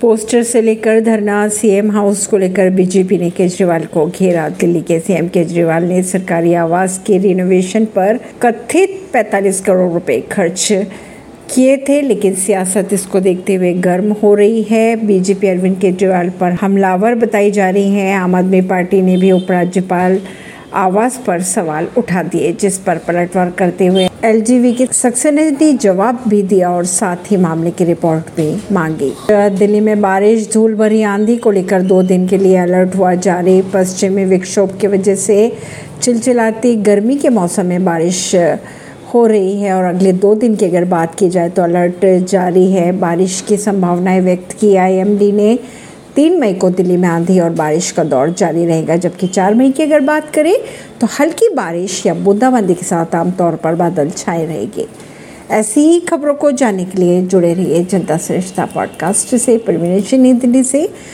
Poster से लेकर धरना सीएम हाउस को लेकर बीजेपी ने केजरीवाल को घेरा। दिल्ली के सीएम केजरीवाल ने सरकारी आवास के रिनोवेशन पर कथित 45 करोड़ रुपए खर्च किए थे, लेकिन सियासत इसको देखते हुए गर्म हो रही है। बीजेपी अरविंद केजरीवाल पर हमलावर बताई जा रही है। आम आदमी पार्टी ने भी उपराज्यपाल आवास पर सवाल उठा दिए, जिस पर पलटवार करते हुए एलजीवी के सक्सेना ने जवाब भी दिया और साथ ही मामले की रिपोर्ट भी मांगी। दिल्ली में बारिश, धूल भरी आंधी को लेकर दो दिन के लिए अलर्ट हुआ जारी। पश्चिमी विक्षोभ की वजह से चिलचिलाती गर्मी के मौसम में बारिश हो रही है और अगले दो दिन की अगर बात की जाए तो अलर्ट जारी है। बारिश की संभावनाएँ व्यक्त की। आईएमडी ने तीन मई को दिल्ली में आंधी और बारिश का दौर जारी रहेगा। जबकि चार मई की अगर बात करें तो हल्की बारिश या बूंदाबांदी के साथ आमतौर पर बादल छाए रहेंगे। ऐसी ही खबरों को जानने के लिए जुड़े रहिए जनता श्रेष्ठता पॉडकास्ट से। परवीन नई दिल्ली से।